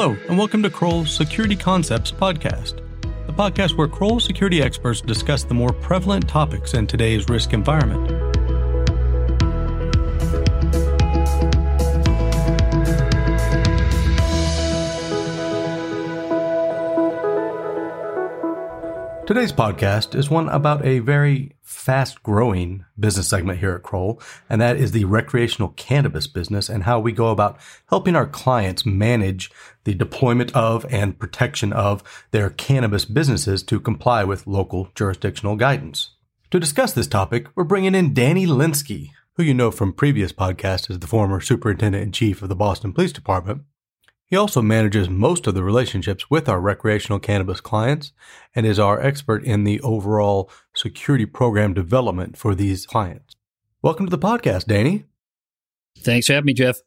Hello, and welcome to Kroll's Security Concepts podcast, the podcast where Kroll security experts discuss the more prevalent topics in today's risk environment. Today's podcast is one about a very fast growing business segment here at Kroll, and that is the recreational cannabis business and how we go about helping our clients manage the deployment of and protection of their cannabis businesses to comply with local jurisdictional guidance. To discuss this topic, we're bringing in Danny Linskey, who you know from previous podcasts as the former superintendent in chief of the Boston Police Department. He also manages most of the relationships with our recreational cannabis clients and is our expert in the overall security program development for these clients. Welcome to the podcast, Danny. Thanks for having me, Jeff.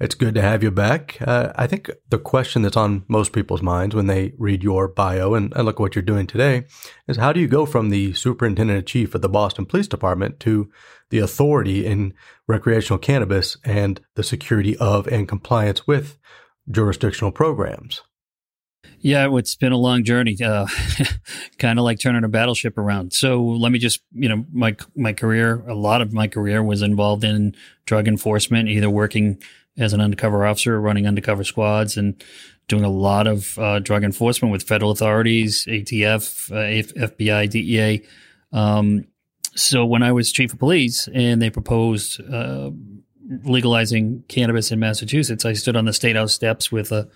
It's good to have you back. Uh, I think the question that's on most people's minds when they read your bio and, and look at what you're doing today is how do you go from the superintendent in chief of the Boston Police Department to the authority in recreational cannabis and the security of and compliance with jurisdictional programs. Yeah, it's been a long journey, uh, kind of like turning a battleship around. So let me just, you know, my my career, a lot of my career was involved in drug enforcement, either working as an undercover officer, running undercover squads, and doing a lot of uh, drug enforcement with federal authorities, ATF, uh, FBI, DEA. Um, so when I was chief of police and they proposed uh, legalizing cannabis in Massachusetts, I stood on the state house steps with a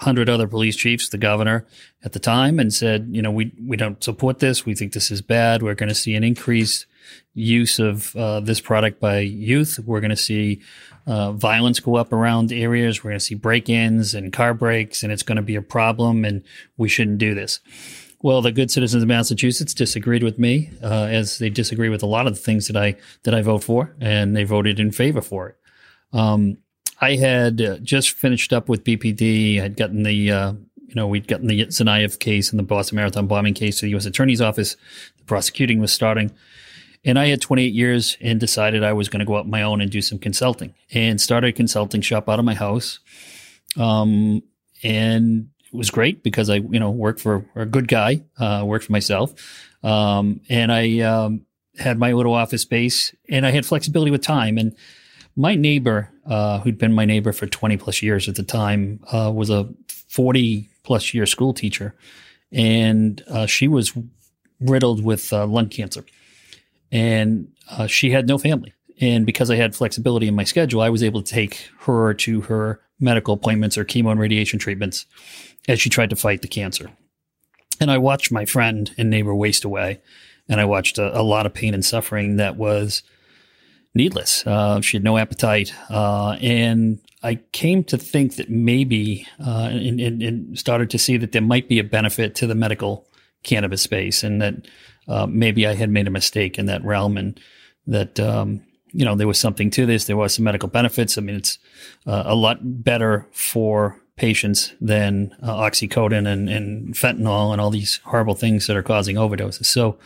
hundred other police chiefs, the governor at the time, and said, you know, we we don't support this. We think this is bad. We're going to see an increased use of uh, this product by youth. We're going to see uh, violence go up around areas. We're going to see break-ins and car breaks, and it's going to be a problem. And we shouldn't do this. Well, the good citizens of Massachusetts disagreed with me, uh, as they disagree with a lot of the things that I that I vote for, and they voted in favor for it. Um, I had uh, just finished up with BPD. I'd gotten the uh, you know we'd gotten the Tsarnaev case and the Boston Marathon bombing case to the U.S. Attorney's Office. The prosecuting was starting, and I had 28 years and decided I was going to go out my own and do some consulting, and started a consulting shop out of my house. Um, and it was great because I, you know, worked for a good guy, uh, worked for myself. Um, and I, um, had my little office space and I had flexibility with time. And my neighbor, uh, who'd been my neighbor for 20 plus years at the time, uh, was a 40 plus year school teacher. And, uh, she was riddled with uh, lung cancer and, uh, she had no family. And because I had flexibility in my schedule, I was able to take her to her medical appointments or chemo and radiation treatments as she tried to fight the cancer. And I watched my friend and neighbor waste away. And I watched a, a lot of pain and suffering that was needless. Uh, she had no appetite. Uh, and I came to think that maybe, uh, and, and, started to see that there might be a benefit to the medical cannabis space and that uh, maybe I had made a mistake in that realm and that, um, you know, there was something to this. There was some medical benefits. I mean, it's uh, a lot better for patients than uh, oxycodone and, and fentanyl and all these horrible things that are causing overdoses. So,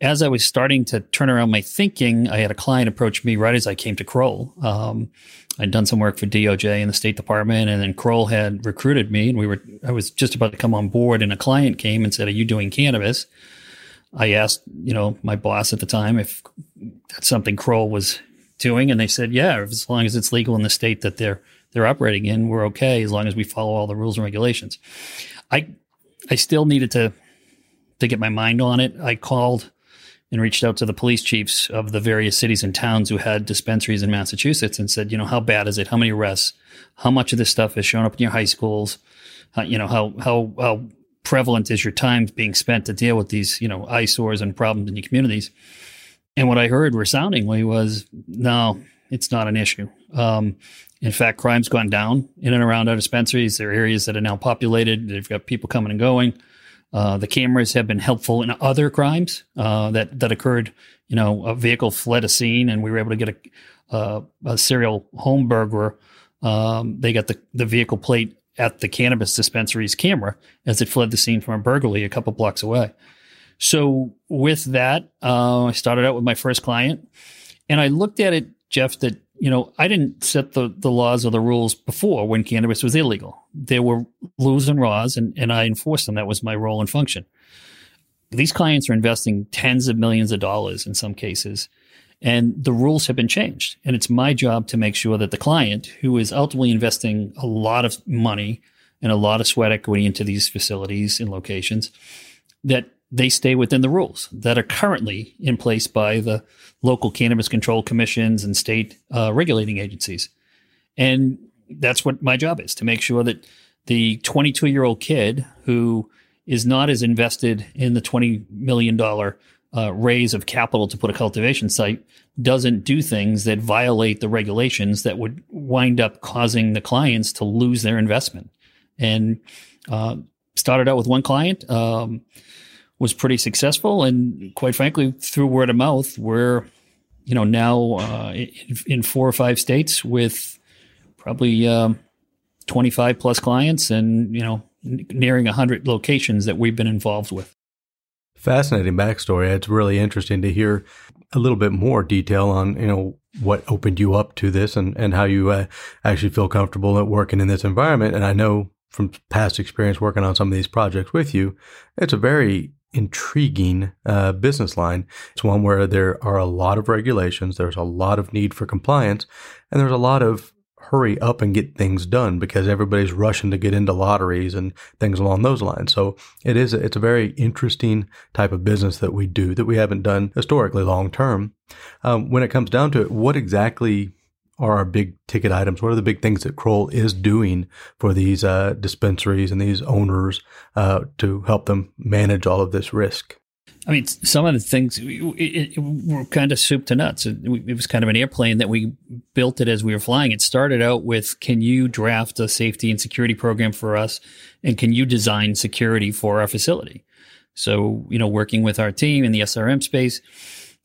as I was starting to turn around my thinking, I had a client approach me right as I came to Kroll. Um, I'd done some work for DOJ in the State Department, and then Kroll had recruited me, and we were. I was just about to come on board, and a client came and said, "Are you doing cannabis?" I asked, you know, my boss at the time if that's something Kroll was doing, and they said, "Yeah, as long as it's legal in the state that they're they're operating in, we're okay as long as we follow all the rules and regulations." I I still needed to to get my mind on it. I called and reached out to the police chiefs of the various cities and towns who had dispensaries in Massachusetts and said, you know, how bad is it? How many arrests? How much of this stuff has shown up in your high schools? You know, how how how prevalent is your time being spent to deal with these, you know, eyesores and problems in your communities? And what I heard resoundingly was, no, it's not an issue. Um, in fact, crime's gone down in and around our dispensaries. There are areas that are now populated. They've got people coming and going. Uh, the cameras have been helpful in other crimes uh, that that occurred. You know, a vehicle fled a scene, and we were able to get a, uh, a serial home burglar. Um, they got the the vehicle plate at the cannabis dispensary's camera as it fled the scene from a burglary a couple blocks away. So with that, uh, I started out with my first client, and I looked at it, Jeff, that you know, I didn't set the, the laws or the rules before when cannabis was illegal. There were rules and laws, and, and I enforced them. That was my role and function. These clients are investing tens of millions of dollars in some cases, and the rules have been changed. And it's my job to make sure that the client, who is ultimately investing a lot of money and a lot of sweat equity into these facilities and locations, that they stay within the rules that are currently in place by the local cannabis control commissions and state uh, regulating agencies. And that's what my job is to make sure that the 22 year old kid who is not as invested in the $20 million uh, raise of capital to put a cultivation site doesn't do things that violate the regulations that would wind up causing the clients to lose their investment. And uh, started out with one client. Um, was pretty successful. And quite frankly, through word of mouth, we're, you know, now uh, in, four or five states with probably um, 25 plus clients and, you know, nearing 100 locations that we've been involved with. Fascinating backstory. It's really interesting to hear a little bit more detail on, you know, what opened you up to this and, and how you uh, actually feel comfortable at working in this environment. And I know from past experience working on some of these projects with you, it's a very intriguing uh, business line. It's one where there are a lot of regulations, there's a lot of need for compliance, and there's a lot of hurry up and get things done because everybody's rushing to get into lotteries and things along those lines. So it is it's a very interesting type of business that we do that we haven't done historically long term. Um, when it comes down to it, what exactly are our big ticket items? What are the big things that Kroll is doing for these uh, dispensaries and these owners uh, to help them manage all of this risk? I mean, some of the things it, it, were kind of soup to nuts. It, it, was kind of an airplane that we built it as we were flying. It started out with, can you draft a safety and security program for us? And can you design security for our facility? So, you know, working with our team in the SRM space,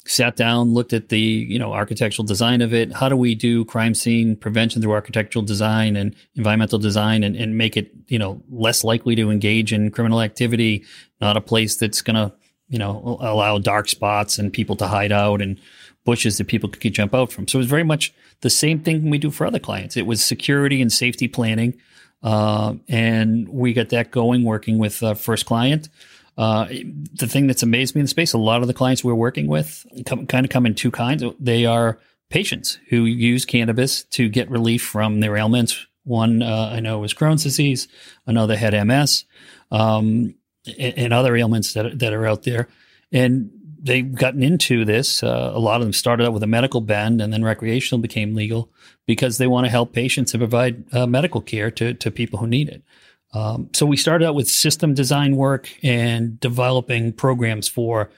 sat down, looked at the you know architectural design of it. How do we do crime scene prevention through architectural design and environmental design, and, and make it you know less likely to engage in criminal activity? Not a place that's going to you know allow dark spots and people to hide out and bushes that people could jump out from. So it was very much the same thing we do for other clients. It was security and safety planning, uh, and we got that going working with uh, first client. Uh, the thing that's amazed me in the space, a lot of the clients we're working with come, kind of come in two kinds. They are patients who use cannabis to get relief from their ailments. One uh, I know was Crohn's disease, another had MS, um, and, and, other ailments that, that are out there. And they've gotten into this. Uh, a lot of them started out with a medical bend and then recreational became legal because they want to help patients and provide uh, medical care to, to people who need it. Um, so we started out with system design work and developing programs for,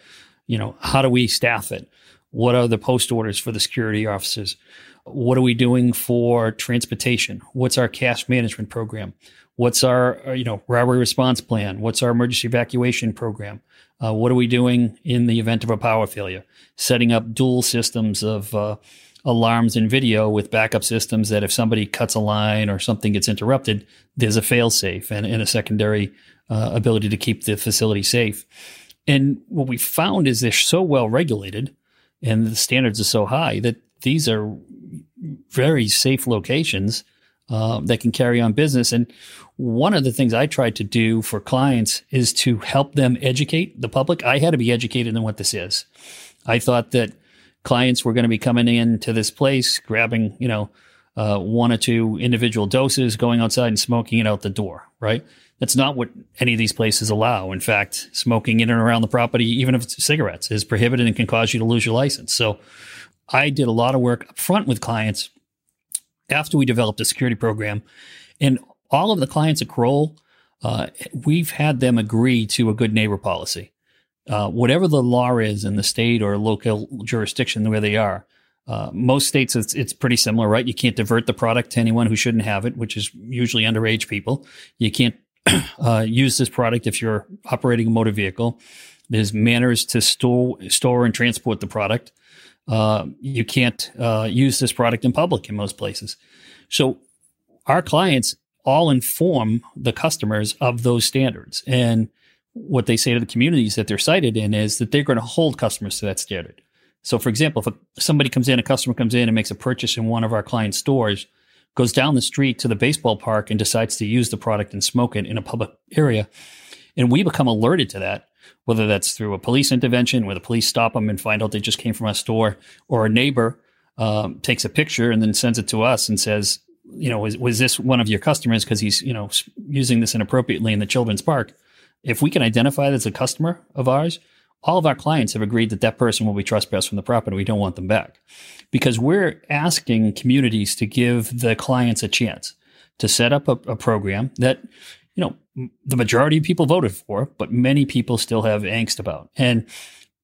you know, how do we staff it? What are the post orders for the security officers? What are we doing for transportation? What's our cash management program? What's our, uh, you know, robbery response plan? What's our emergency evacuation program? Uh, what are we doing in the event of a power failure? Setting up dual systems of uh, alarms and video with backup systems that if somebody cuts a line or something gets interrupted, there's a fail safe and, and, a secondary uh, ability to keep the facility safe. And what we found is they're so well regulated and the standards are so high that these are very safe locations uh, that can carry on business. And one of the things I tried to do for clients is to help them educate the public. I had to be educated in what this is. I thought that clients were going to be coming in to this place, grabbing, you know, uh, one or two individual doses, going outside and smoking it out the door, right? That's not what any of these places allow. In fact, smoking in and around the property, even if it's cigarettes, is prohibited and can cause you to lose your license. So I did a lot of work up front with clients after we developed a security program. And all of the clients at Kroll, uh, we've had them agree to a good neighbor policy uh, whatever the law is in the state or local jurisdiction where they are. Uh, most states, it's, it's pretty similar, right? You can't divert the product to anyone who shouldn't have it, which is usually underage people. You can't uh, use this product if you're operating a motor vehicle. There's manners to store, store and transport the product. Uh, you can't uh, use this product in public in most places. So our clients all inform the customers of those standards. And what they say to the communities that they're sited in is that they're going to hold customers to that standard. So, for example, if a, somebody comes in, a customer comes in and makes a purchase in one of our client stores, goes down the street to the baseball park and decides to use the product and smoke it in a public area, and we become alerted to that, whether that's through a police intervention where the police stop them and find out they just came from a store, or a neighbor um, takes a picture and then sends it to us and says, you know, was, was this one of your customers because he's, you know, using this inappropriately in the children's park? If we can identify that as a customer of ours, all of our clients have agreed that that person will be trespassed from the property. We don't want them back because we're asking communities to give the clients a chance to set up a, a program that, you know, the majority of people voted for, but many people still have angst about. And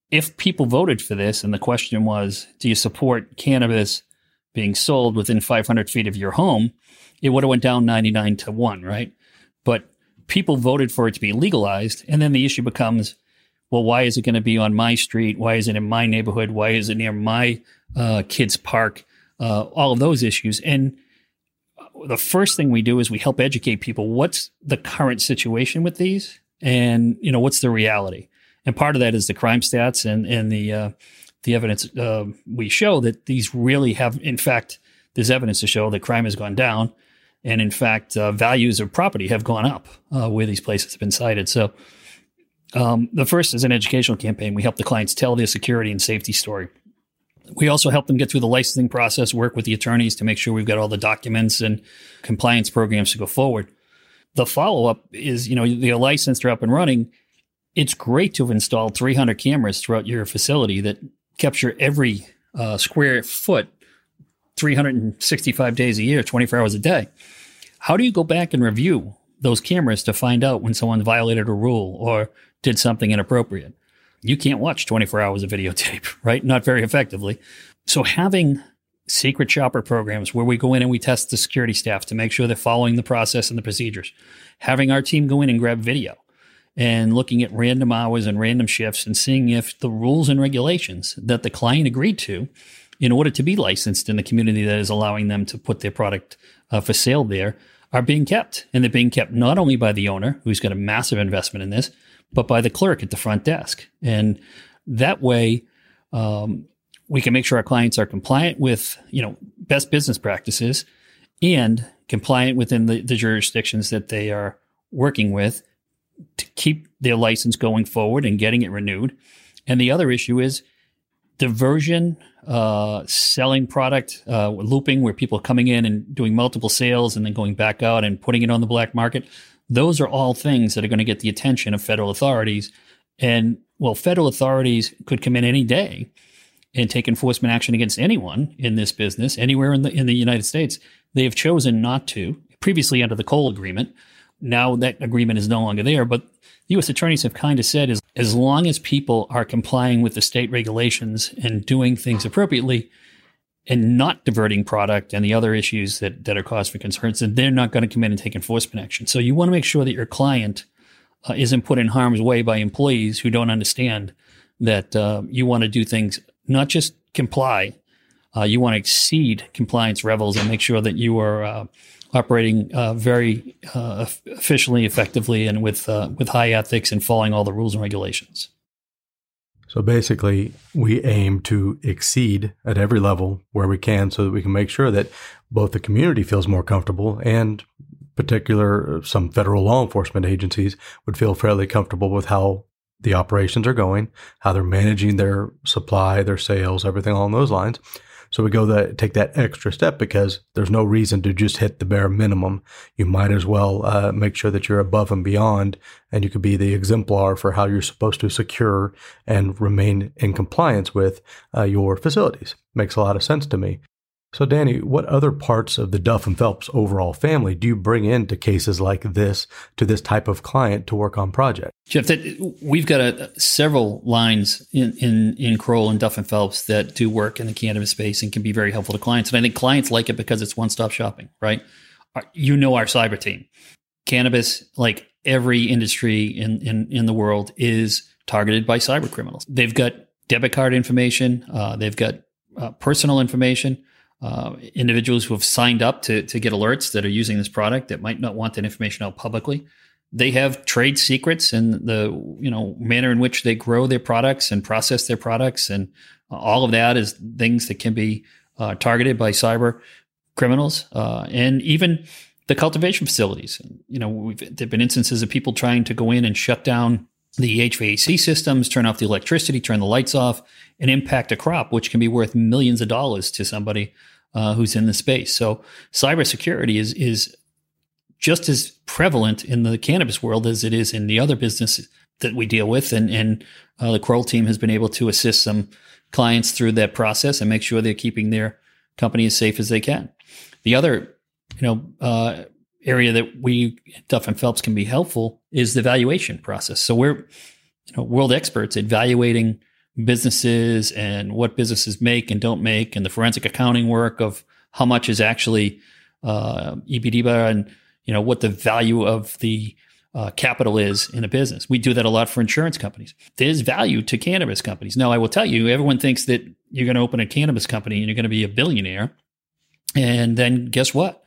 if people voted for this and the question was, do you support cannabis being sold within 500 feet of your home, it would have went down 99 to 1, right? But people voted for it to be legalized. And then the issue becomes, well, why is it going to be on my street? Why is it in my neighborhood? Why is it near my uh, kids' park? Uh, all of those issues. And the first thing we do is we help educate people. What's the current situation with these? And, you know, what's the reality? And part of that is the crime stats and, and the, uh, the evidence uh, we show that these really have, in fact, there's evidence to show that crime has gone down. And in fact, uh, values of property have gone up uh, where these places have been sited. So, um, the first is an educational campaign. We help the clients tell their security and safety story. We also help them get through the licensing process, work with the attorneys to make sure we've got all the documents and compliance programs to go forward. The follow up is, you know, you're licensed, they're up and running. It's great to have installed 300 cameras throughout your facility that capture every uh, square foot 365 days a year, 24 hours a day. How do you go back and review those cameras to find out when someone violated a rule or did something inappropriate? You can't watch 24 hours of videotape, right? Not very effectively. So having secret shopper programs where we go in and we test the security staff to make sure they're following the process and the procedures, having our team go in and grab video, and looking at random hours and random shifts and seeing if the rules and regulations that the client agreed to in order to be licensed in the community that is allowing them to put their product uh, for sale there are being kept. And they're being kept not only by the owner, who's got a massive investment in this, but by the clerk at the front desk. And that way, um, we can make sure our clients are compliant with, you know, best business practices and compliant within the, the jurisdictions that they are working with to keep their license going forward and getting it renewed. And the other issue is diversion, uh, selling product, uh, looping, where people are coming in and doing multiple sales and then going back out and putting it on the black market. Those are all things that are going to get the attention of federal authorities. And well, federal authorities could come in any day and take enforcement action against anyone in this business anywhere in the in the United States. They have chosen not to. Previously, under the Cole Agreement, now that agreement is no longer there. But U.S. attorneys have kind of said is as long as people are complying with the state regulations and doing things appropriately and not diverting product and the other issues that, that are cause for concerns, then they're not going to come in and take enforcement action. So you want to make sure that your client uh, isn't put in harm's way by employees who don't understand that uh, you want to do things, not just comply, uh, you want to exceed compliance levels and make sure that you are uh, operating uh, very uh, efficiently, effectively, and with uh, with high ethics and following all the rules and regulations. So basically, we aim to exceed at every level where we can, so that we can make sure that both the community feels more comfortable and particular some federal law enforcement agencies would feel fairly comfortable with how the operations are going, how they're managing their supply, their sales, everything along those lines. So we go that take that extra step because there's no reason to just hit the bare minimum. You might as well uh, make sure that you're above and beyond, and you could be the exemplar for how you're supposed to secure and remain in compliance with uh, your facilities. Makes a lot of sense to me. So, Danny, what other parts of the Duff and Phelps overall family do you bring into cases like this to this type of client to work on projects? Jeff, that, we've got a, several lines in, in, in Kroll and Duff and Phelps that do work in the cannabis space and can be very helpful to clients. And I think clients like it because it's one stop shopping, right? You know our cyber team. Cannabis, like every industry in, in, in the world, is targeted by cyber criminals. They've got debit card information, uh, they've got uh, personal information uh, individuals who have signed up to, to get alerts that are using this product that might not want that information out publicly. they have trade secrets and the you know manner in which they grow their products and process their products and all of that is things that can be uh, targeted by cyber criminals uh, and even the cultivation facilities. You know, there've been instances of people trying to go in and shut down the HVAC systems, turn off the electricity, turn the lights off, and impact a crop, which can be worth millions of dollars to somebody uh, who's in the space. So cybersecurity is is just as prevalent in the cannabis world as it is in the other businesses that we deal with. And, and uh, the Kroll team has been able to assist some clients through that process and make sure they're keeping their company as safe as they can. The other, you know, uh, area that we Duff and Phelps can be helpful is the valuation process. So we're, you know, world experts at valuating businesses and what businesses make and don't make, and the forensic accounting work of how much is actually uh, EBITDA and you know, what the value of the uh, capital is in a business. We do that a lot for insurance companies. There's value to cannabis companies. Now, I will tell you, everyone thinks that you're going to open a cannabis company and you're going to be a billionaire. And then guess what?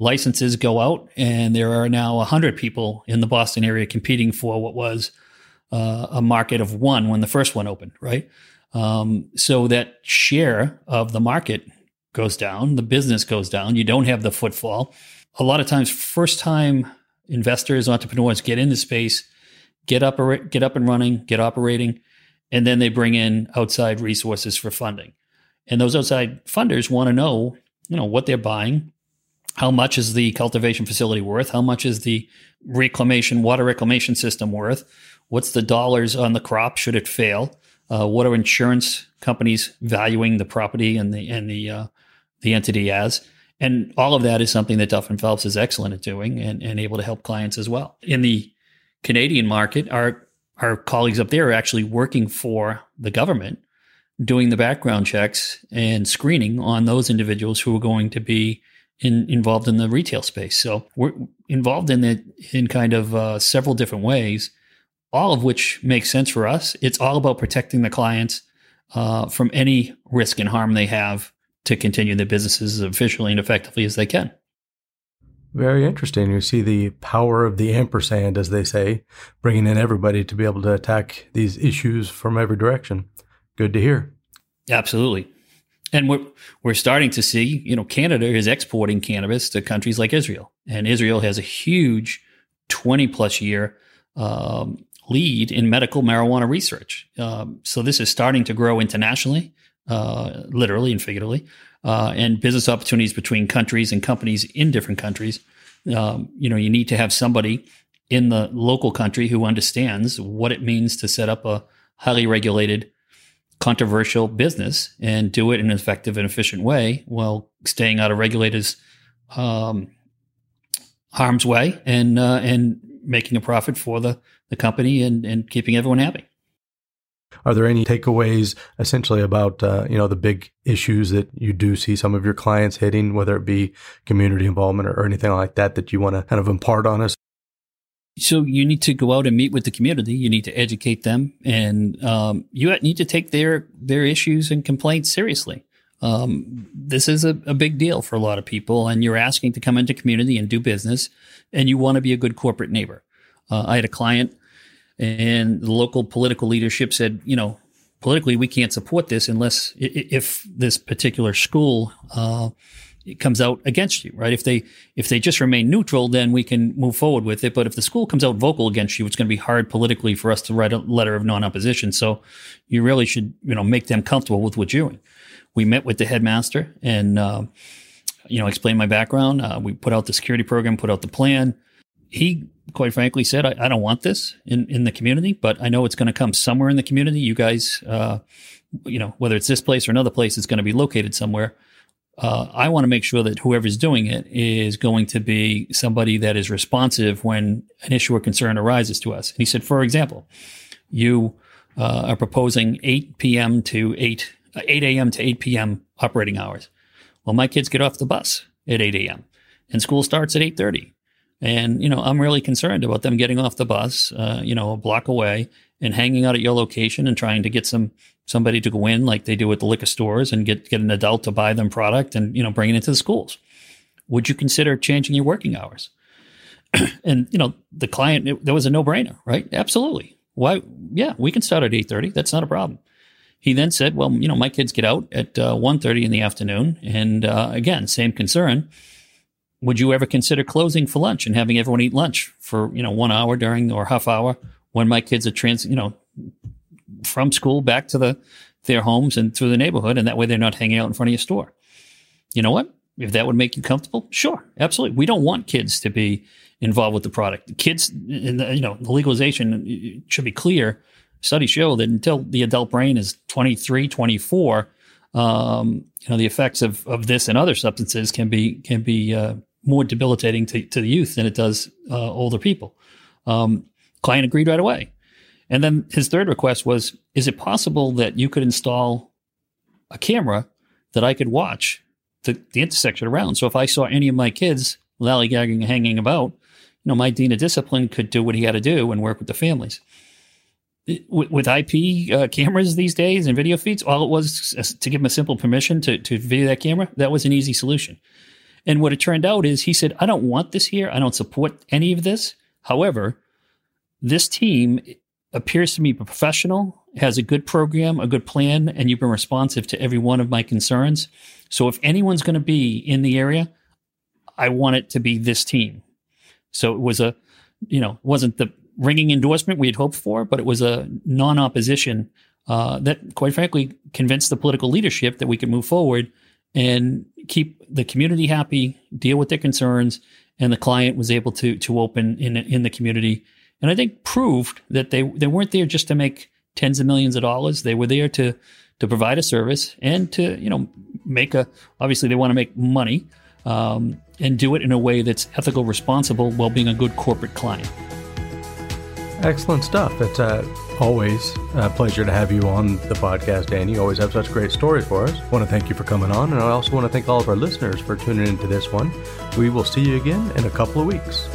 Licenses go out, and there are now 100 people in the Boston area competing for what was uh, a market of one when the first one opened, right? Um, so that share of the market goes down, the business goes down, you don't have the footfall a lot of times first time investors, entrepreneurs get into space, get up, get up and running, get operating, and then they bring in outside resources for funding. And those outside funders want to know, you know, what they're buying, how much is the cultivation facility worth, how much is the reclamation water reclamation system worth, what's the dollars on the crop should it fail, uh, what are insurance companies valuing the property and the and the uh, the entity as, and all of that is something that Duff and Phelps is excellent at doing and, and able to help clients as well. In the Canadian market, our our colleagues up there are actually working for the government, doing the background checks and screening on those individuals who are going to be in, involved in the retail space. So we're involved in it in kind of uh, several different ways, all of which makes sense for us. It's all about protecting the clients uh, from any risk and harm they have to continue their businesses as efficiently and effectively as they can. Very interesting. You see the power of the ampersand, as they say, bringing in everybody to be able to attack these issues from every direction. Good to hear. Absolutely. And we're, we're starting to see, you know, Canada is exporting cannabis to countries like Israel. And Israel has a huge 20 plus year um, lead in medical marijuana research. Um, so this is starting to grow internationally uh, literally and figuratively, uh, and business opportunities between countries and companies in different countries. Um, you know, you need to have somebody in the local country who understands what it means to set up a highly regulated, controversial business and do it in an effective and efficient way while staying out of regulators' um, harm's way and uh, and making a profit for the the company and and keeping everyone happy. Are there any takeaways essentially about uh, you know the big issues that you do see some of your clients hitting, whether it be community involvement or, or anything like that, that you want to kind of impart on us? So you need to go out and meet with the community. You need to educate them, and um, you need to take their their issues and complaints seriously. Um, this is a, a, big deal for a lot of people, and you're asking to come into community and do business, and you want to be a good corporate neighbor. Uh, I had a client and the local political leadership said, you know, politically we can't support this unless if this particular school uh, comes out against you, right? If they if they just remain neutral, then we can move forward with it. But if the school comes out vocal against you, it's going to be hard politically for us to write a letter of non-opposition. So you really should, you know, make them comfortable with what you're doing. We met with the headmaster and. Uh, you know, explain my background. Uh, we put out the security program, put out the plan. He quite frankly said, I, I, don't want this in, in the community, but I know it's going to come somewhere in the community. You guys, uh, you know, whether it's this place or another place, it's going to be located somewhere. Uh, I want to make sure that whoever's doing it is going to be somebody that is responsive when an issue or concern arises to us. And he said, for example, you uh, are proposing 8 p.m. to 8, 8 a.m. to 8 p.m. operating hours. Well, my kids get off the bus at 8 a.m. and school starts at 8.30 and, you know, I'm really concerned about them getting off the bus, uh, you know, a block away and hanging out at your location and trying to get some somebody to go in like they do at the liquor stores and get, get an adult to buy them product and, you know, bring it into the schools. Would you consider changing your working hours? and you know, the client, it, there was a no brainer, right? Absolutely. Why? Yeah, we can start at eight thirty. That's not a problem. He then said, "Well, you know, my kids get out at uh, 1.30 in the afternoon, and uh, again, same concern. Would you ever consider closing for lunch and having everyone eat lunch for you know one hour during or half hour when my kids are trans, you know, from school back to the their homes and through the neighborhood, and that way they're not hanging out in front of your store. You know what? If that would make you comfortable, sure, absolutely. We don't want kids to be involved with the product. Kids, in the, you know, the legalization should be clear. Studies show that until the adult brain is 23, 24, um, you know, the effects of, of this and other substances can be can be uh, more debilitating to, to the youth than it does uh, older people. Um, client agreed right away. And then his third request was Is it possible that you could install a camera that I could watch the, the intersection around? So if I saw any of my kids lollygagging, hanging about, you know, my dean of discipline could do what he had to do and work with the families. With, with IP uh, cameras these days and video feeds, all it was to give him a simple permission to, to video that camera. That was an easy solution. And what it turned out is he said, I don't want this here. I don't support any of this. However, this team appears to me professional, has a good program, a good plan, and you've been responsive to every one of my concerns. So if anyone's going to be in the area, I want it to be this team. So it was a, you know, wasn't the ringing endorsement we had hoped for, but it was a non-opposition uh, that, quite frankly, convinced the political leadership that we could move forward and keep the community happy, deal with their concerns, and the client was able to to open in in the community and I think proved that they they weren't there just to make tens of millions of dollars. They were there to to provide a service and to you know make a obviously they want to make money um, and do it in a way that's ethical, responsible, while being a good corporate client. Excellent stuff. It's uh, always a pleasure to have you on the podcast, Danny. You always have such great stories for us. I want to thank you for coming on, and I also want to thank all of our listeners for tuning into this one. We will see you again in a couple of weeks.